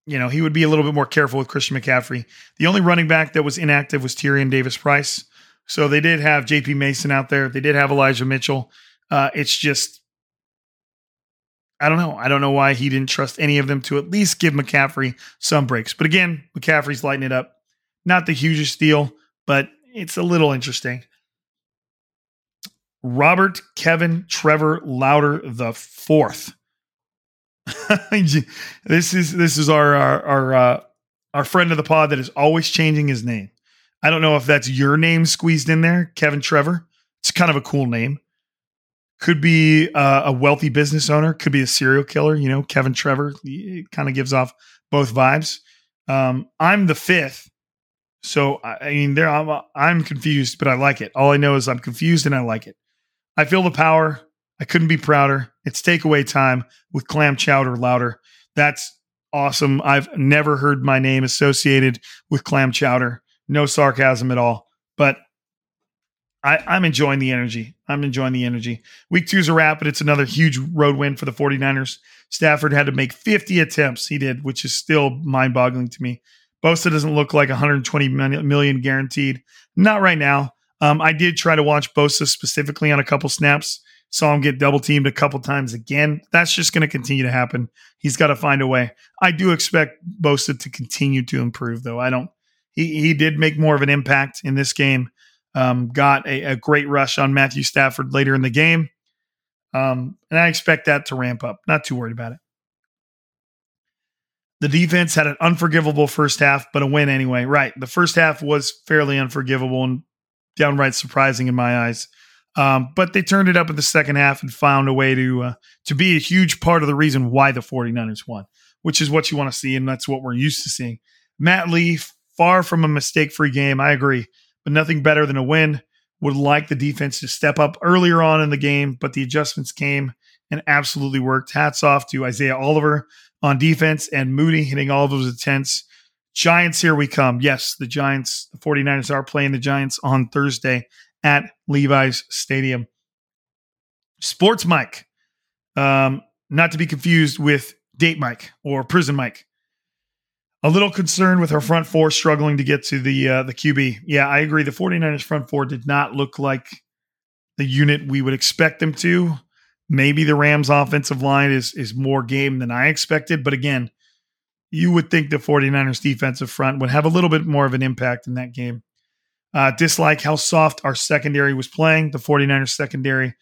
you know, he would be a little bit more careful with Christian McCaffrey. The only running back that was inactive was Tyrion Davis Price. So they did have JP Mason out there. They did have Elijah Mitchell. Uh, it's just, I don't know. I don't know why he didn't trust any of them to at least give McCaffrey some breaks. But again, McCaffrey's lighting it up. Not the hugest deal, but it's a little interesting. Robert Kevin Trevor Lowder the fourth. *laughs* this is this is our our our, uh, our friend of the pod that is always changing his name. I don't know if that's your name squeezed in there, Kevin Trevor. It's kind of a cool name. Could be uh, a wealthy business owner. Could be a serial killer. You know, Kevin Trevor. Kind of gives off both vibes. Um, I'm the fifth, so I mean, there I'm, I'm confused, but I like it. All I know is I'm confused and I like it. I feel the power. I couldn't be prouder. It's takeaway time with clam chowder Lowder. That's awesome. I've never heard my name associated with clam chowder. No sarcasm at all. But I, I'm enjoying the energy. I'm enjoying the energy. Week two's a wrap, but it's another huge road win for the 49ers. Stafford had to make 50 attempts. He did, which is still mind boggling to me. Bosa doesn't look like 120 million guaranteed. Not right now. Um, I did try to watch Bosa specifically on a couple snaps. Saw him get double teamed a couple times again. That's just going to continue to happen. He's got to find a way. I do expect Bosa to continue to improve, though. I don't he he did make more of an impact in this game. Um, got a, a, great rush on Matthew Stafford later in the game, um, and I expect that to ramp up. Not too worried about it. The defense had an unforgivable first half, but a win anyway. Right, the first half was fairly unforgivable and downright surprising in my eyes. Um, but they turned it up in the second half and found a way to uh, to be a huge part of the reason why the 49ers won, which is what you want to see, and that's what we're used to seeing. Matt Leaf far from a mistake free game. I agree, but nothing better than a win. Would like the defense to step up earlier on in the game, but the adjustments came and absolutely worked. Hats off to Isaiah Oliver on defense and Moody hitting all of those attempts. Giants, here we come. Yes, the Giants, the 49ers are playing the Giants on Thursday at Levi's Stadium. Sports Mike, um, not to be confused with Date Mike or Prison Mike a little concerned with our front four struggling to get to the uh, the QB. Yeah, I agree. The 49ers front four did not look like the unit we would expect them to. Maybe the Rams offensive line is is more game than I expected, but again, you would think the 49ers defensive front would have a little bit more of an impact in that game. Uh, dislike how soft our secondary was playing. The 49ers secondary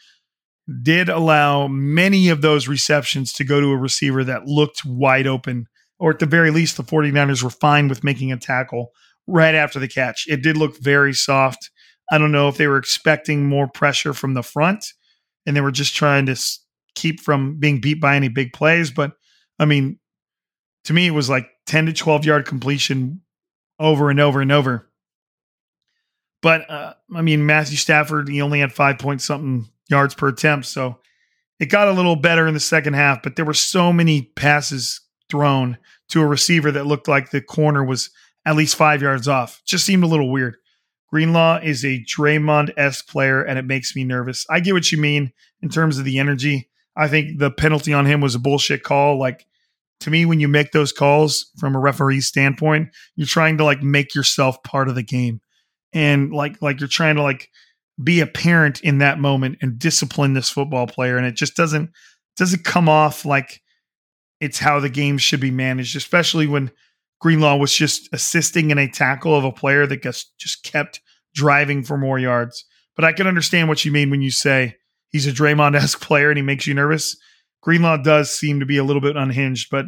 did allow many of those receptions to go to a receiver that looked wide open or at the very least, the 49ers were fine with making a tackle right after the catch. It did look very soft. I don't know if they were expecting more pressure from the front and they were just trying to keep from being beat by any big plays. But I mean, to me, it was like 10 to 12 yard completion over and over and over. But uh, I mean, Matthew Stafford, he only had five point something yards per attempt. So it got a little better in the second half, but there were so many passes thrown to a receiver that looked like the corner was at least five yards off. Just seemed a little weird. Greenlaw is a Draymond esque player, and it makes me nervous. I get what you mean in terms of the energy. I think the penalty on him was a bullshit call. Like to me, when you make those calls from a referee standpoint, you're trying to like make yourself part of the game, and like like you're trying to like be a parent in that moment and discipline this football player, and it just doesn't doesn't come off like it's how the game should be managed, especially when Greenlaw was just assisting in a tackle of a player that just kept driving for more yards. But I can understand what you mean when you say he's a Draymond esque *laughs* player and he makes you nervous. Greenlaw does seem to be a little bit unhinged, but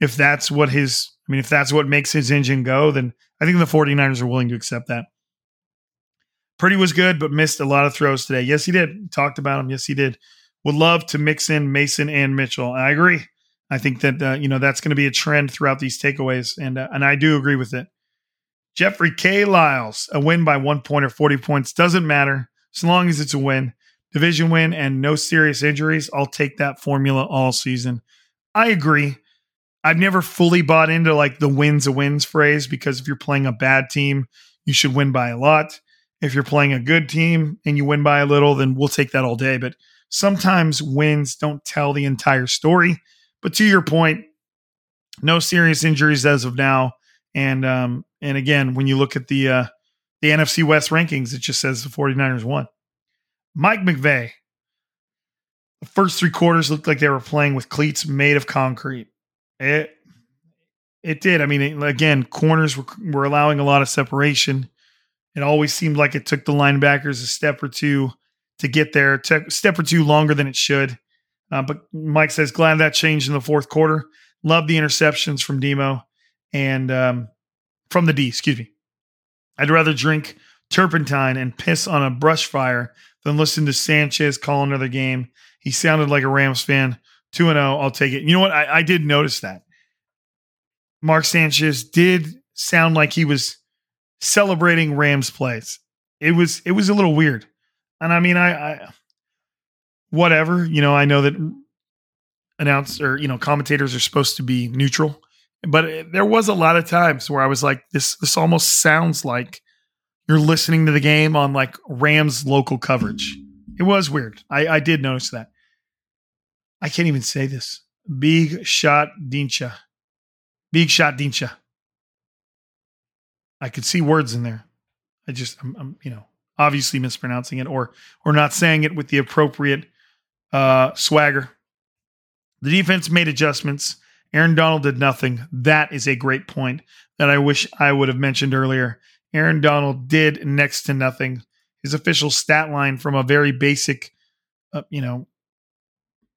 if that's what his, I mean, if that's what makes his engine go, then I think the 49ers are willing to accept that. Pretty was good, but missed a lot of throws today. Yes, he did. Talked about him. Yes, he did. Would love to mix in Mason and Mitchell. I agree. I think that uh, you know that's going to be a trend throughout these takeaways, and uh, and I do agree with it. Jeffrey K. Lyles, a win by one point or forty points doesn't matter as long as it's a win, division win, and no serious injuries. I'll take that formula all season. I agree. I've never fully bought into like the wins a wins phrase because if you're playing a bad team, you should win by a lot. If you're playing a good team and you win by a little, then we'll take that all day. But sometimes wins don't tell the entire story but to your point, no serious injuries as of now. And um, and again, when you look at the uh, the NFC West rankings, it just says the 49ers won. Mike McVay. The first three quarters looked like they were playing with cleats made of concrete. It it did. I mean, again, corners were, were allowing a lot of separation. It always seemed like it took the linebackers a step or two to get there, step or two longer than it should. Uh, but Mike says, glad that changed in the fourth quarter. Love the interceptions from Demo and um, from the D, excuse me. I'd rather drink turpentine and piss on a brush fire than listen to Sanchez call another game. He sounded like a Rams fan. 2 0, I'll take it. You know what? I, I did notice that. Mark Sanchez did sound like he was celebrating Rams plays. It was it was a little weird. And I mean, I, I whatever, you know, I know that announce or you know commentators are supposed to be neutral but eh, there was a lot of times where i was like this this almost sounds like you're listening to the game on like rams local coverage. It was weird. I i did notice that. I can't even say this. Big shot dincha. Big shot dincha. I could see words in there. I just I'm, I'm you know obviously mispronouncing it or or not saying it with the appropriate uh swagger the defense made adjustments. Aaron Donald did nothing. That is a great point that I wish I would have mentioned earlier. Aaron Donald did next to nothing. His official stat line from a very basic, uh, you know,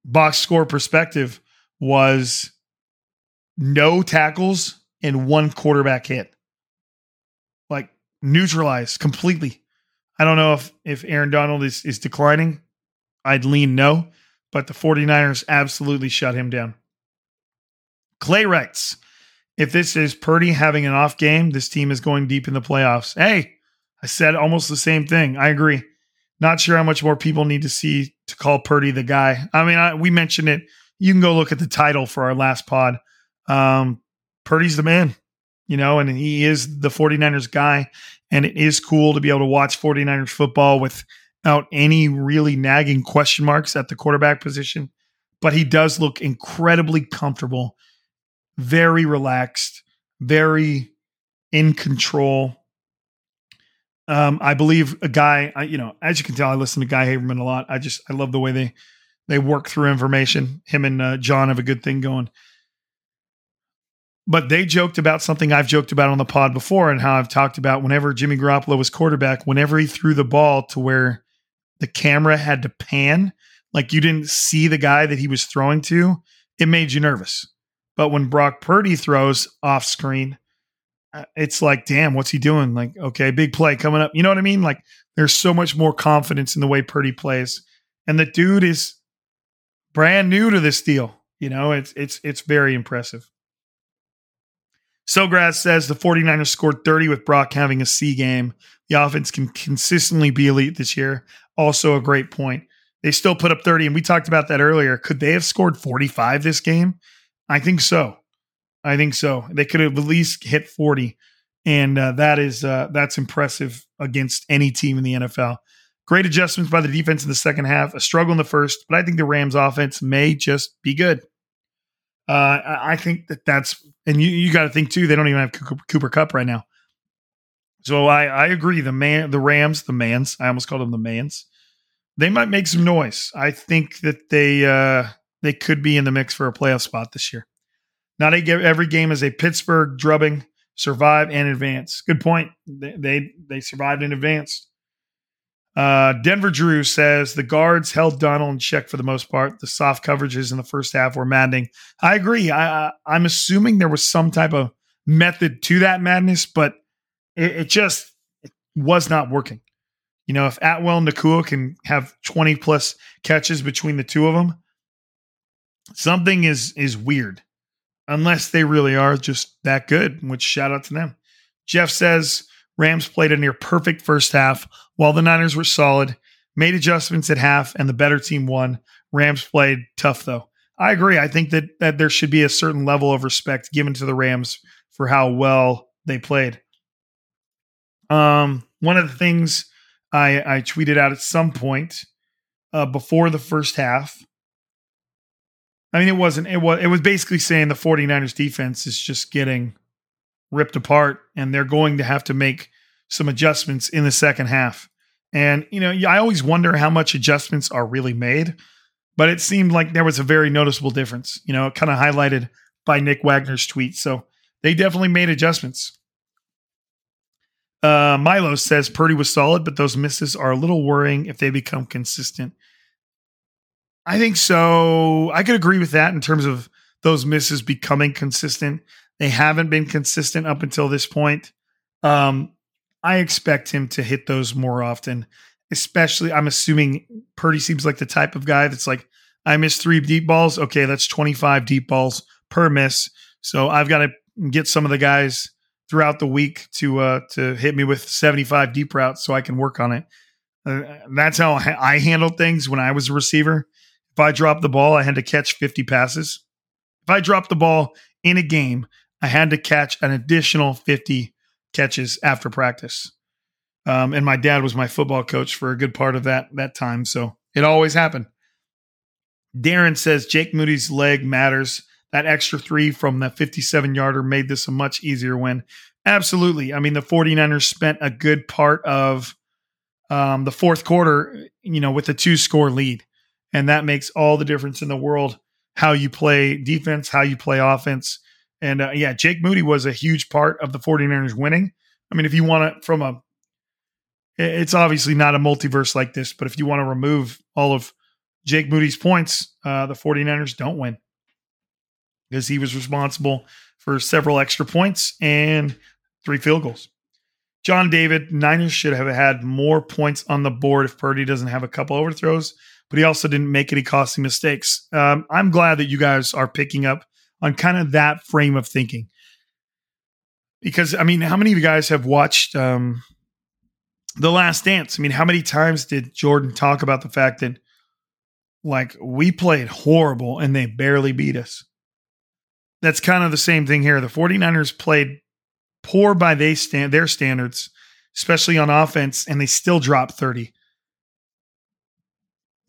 box score perspective was no tackles and one quarterback hit. Like neutralized completely. I don't know if if Aaron Donald is is declining. I'd lean no but the 49ers absolutely shut him down. Clay writes, if this is Purdy having an off game, this team is going deep in the playoffs. Hey, I said almost the same thing. I agree. Not sure how much more people need to see to call Purdy the guy. I mean, I, we mentioned it. You can go look at the title for our last pod. Um, Purdy's the man, you know, and he is the 49ers guy. And it is cool to be able to watch 49ers football with out any really nagging question marks at the quarterback position, but he does look incredibly comfortable, very relaxed, very in control. Um, I believe a guy, I, you know, as you can tell, I listen to Guy Haberman a lot. I just, I love the way they, they work through information. Him and uh, John have a good thing going. But they joked about something I've joked about on the pod before and how I've talked about whenever Jimmy Garoppolo was quarterback, whenever he threw the ball to where the camera had to pan, like you didn't see the guy that he was throwing to, it made you nervous. But when Brock Purdy throws off screen, uh, it's like, damn, what's he doing? Like, okay, big play coming up. You know what I mean? Like, there's so much more confidence in the way Purdy plays, and the dude is brand new to this deal. You know, it's it's it's very impressive. Sogras says the 49ers scored 30 with Brock having a C game. The offense can consistently be elite this year also a great point. They still put up 30, and we talked about that earlier. Could they have scored 45 this game? I think so. I think so. They could have at least hit 40, and uh, that is uh, that's impressive against any team in the NFL. Great adjustments by the defense in the second half. A struggle in the first, but I think the Rams' offense may just be good. Uh, I think that that's, and you, you got to think too. They don't even have Cooper Kupp right now. So I, I agree. The man, the Rams, the Mans. I almost called them the Mans. They might make some noise. I think that they uh, they could be in the mix for a playoff spot this year. Not every game is a Pittsburgh drubbing. Survive and advance. Good point. They they, they survived and advanced. Uh, Denver Drew says the guards held Donald in check for the most part. The soft coverages in the first half were maddening. I agree. I, I I'm assuming there was some type of method to that madness, but it, it just it was not working. You know, if Atwell and Nacua can have 20 plus catches between the two of them, something is is weird. Unless they really are just that good, which shout out to them. Jeff says Rams played a near perfect first half while the Niners were solid, made adjustments at half, and the better team won. Rams played tough though. I agree. I think that that there should be a certain level of respect given to the Rams for how well they played. Um, one of the things I, I tweeted out at some point uh, before the first half I mean, it wasn't, it was, it was basically saying the 49ers defense is just getting ripped apart and they're going to have to make some adjustments in the second half. And, you know, I always wonder how much adjustments are really made, but it seemed like there was a very noticeable difference, you know, kind of highlighted by Nick Wagner's tweet. So they definitely made adjustments. Uh, Milo says Purdy was solid, but those misses are a little worrying if they become consistent. I think so. I could agree with that in terms of those misses becoming consistent. They haven't been consistent up until this point. Um, I expect him to hit those more often, especially. I'm assuming Purdy seems like the type of guy that's like, I missed three deep balls. Okay, that's 25 deep balls per miss. So I've got to get some of the guys throughout the week to uh, to hit me with 75 deep routes so I can work on it. Uh, that's how I handled things when I was a receiver. If I dropped the ball, I had to catch 50 passes. If I dropped the ball in a game, I had to catch an additional 50 catches after practice. Um, and my dad was my football coach for a good part of that that time, so it always happened. Darren says Jake Moody's leg matters. That extra three from the 57 yarder made this a much easier win. Absolutely. I mean, the 49ers spent a good part of um, the fourth quarter, you know, with a two score lead. And that makes all the difference in the world how you play defense, how you play offense. And uh, yeah, Jake Moody was a huge part of the 49ers winning. I mean, if you want to, from a, it's obviously not a multiverse like this, but if you want to remove all of Jake Moody's points, uh, the 49ers don't win because he was responsible for several extra points and three field goals. John David, Niners should have had more points on the board if Purdy doesn't have a couple overthrows but he also didn't make any costly mistakes. Um, I'm glad that you guys are picking up on kind of that frame of thinking. Because, I mean, how many of you guys have watched um, The Last Dance? I mean, how many times did Jordan talk about the fact that, like, we played horrible and they barely beat us? That's kind of the same thing here. The 49ers played poor by they stand, their standards, especially on offense, and they still dropped 30.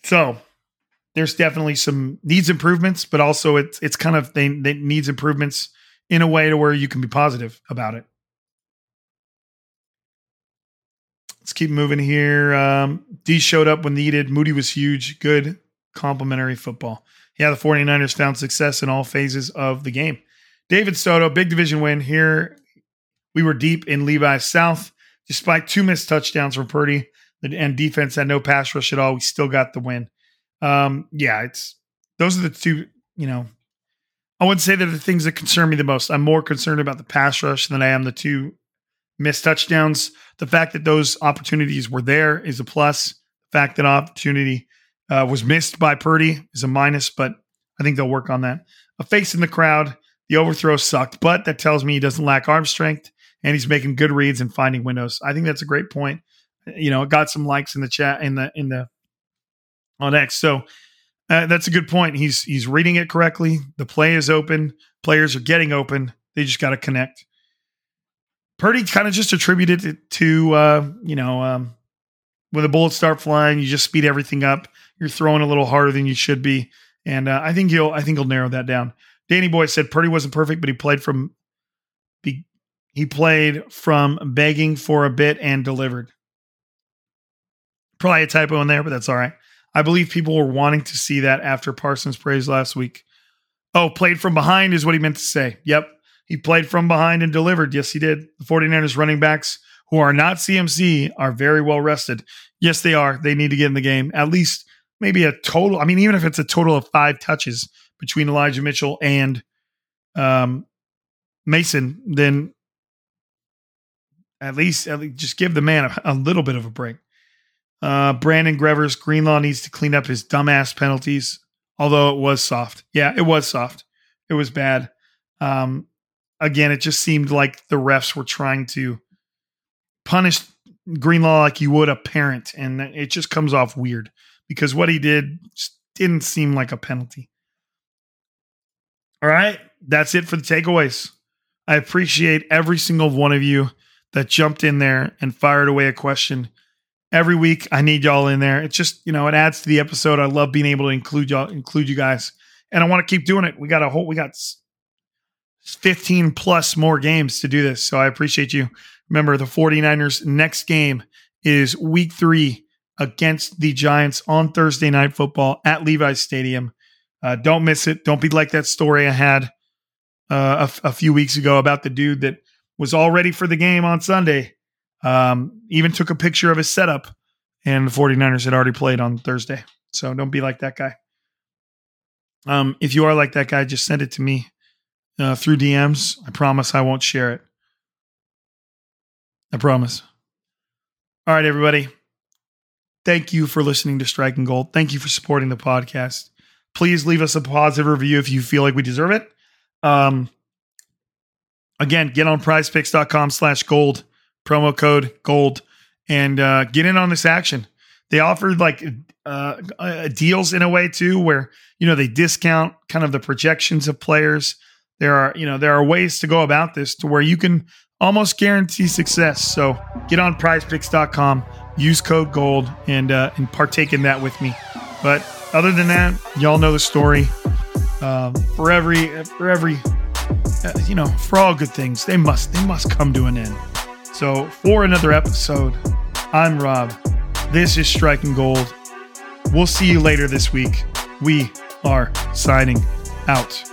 So there's definitely some needs improvements, but also it's it's kind of they, they needs improvements in a way to where you can be positive about it. Let's keep moving here. Um, D showed up when needed. Moody was huge. Good complimentary football. Yeah, the 49ers found success in all phases of the game. David Soto, big division win here. We were deep in Levi South. Despite two missed touchdowns from Purdy, and defense had no pass rush at all. We still got the win. Um, yeah, it's those are the two. You know, I wouldn't say that the things that concern me the most. I'm more concerned about the pass rush than I am the two missed touchdowns. The fact that those opportunities were there is a plus. The fact that opportunity uh, was missed by Purdy is a minus, but I think they'll work on that. A face in the crowd. The overthrow sucked, but that tells me he doesn't lack arm strength and he's making good reads and finding windows. I think that's a great point you know, got some likes in the chat in the in the on X. So uh, that's a good point. He's he's reading it correctly. The play is open. Players are getting open. They just got to connect. Purdy kind of just attributed it to uh, you know um, when the bullets start flying, you just speed everything up. You're throwing a little harder than you should be, and uh, I think he'll I think he'll narrow that down. Danny Boy said Purdy wasn't perfect, but he played from he played from begging for a bit and delivered. Probably a typo in there, but that's all right. I believe people were wanting to see that after Parsons' praise last week. Oh, played from behind is what he meant to say. Yep. He played from behind and delivered. Yes, he did. The 49ers running backs who are not CMC are very well rested. Yes, they are. They need to get in the game. At least maybe a total. I mean, even if it's a total of five touches between Elijah Mitchell and um, Mason, then at least, at least just give the man a, a little bit of a break. Uh, Brandon Grevers, Greenlaw needs to clean up his dumbass penalties, although it was soft. Yeah, it was soft. It was bad. Um, again, it just seemed like the refs were trying to punish Greenlaw like you would a parent, and it just comes off weird because what he did didn't seem like a penalty. All right, that's it for the takeaways. I appreciate every single one of you that jumped in there and fired away a question every week. I need y'all in there. It's just, you know, it adds to the episode. I love being able to include y'all, include you guys and I want to keep doing it. We got a whole, we got 15 plus more games to do this. So I appreciate you. Remember, the 49ers' next game is week three against the Giants on Thursday night football at Levi's Stadium. Uh, don't miss it. Don't be like that story I had uh, a, a, few weeks ago about the dude that was all ready for the game on Sunday. Um, even took a picture of his setup, and the 49ers had already played on Thursday. So don't be like that guy. Um, if you are like that guy, just send it to me uh, through DMs. I promise I won't share it. I promise. All right, everybody. Thank you for listening to Striking Gold. Thank you for supporting the podcast. Please leave us a positive review if you feel like we deserve it. Um, again, get on prizepicks.com slash gold, promo code gold, and uh, get in on this action. They offered like uh, uh, deals in a way too, where, you know, they discount kind of the projections of players there are you know there are ways to go about this to where you can almost guarantee success so get on prizepicks.com use code gold and uh, and partake in that with me. But other than that y'all know the story. Um, for every for every uh, you know for all good things they must they must come to an end. So for another episode i'm rob. This is striking gold. We'll see you later this week. We are signing out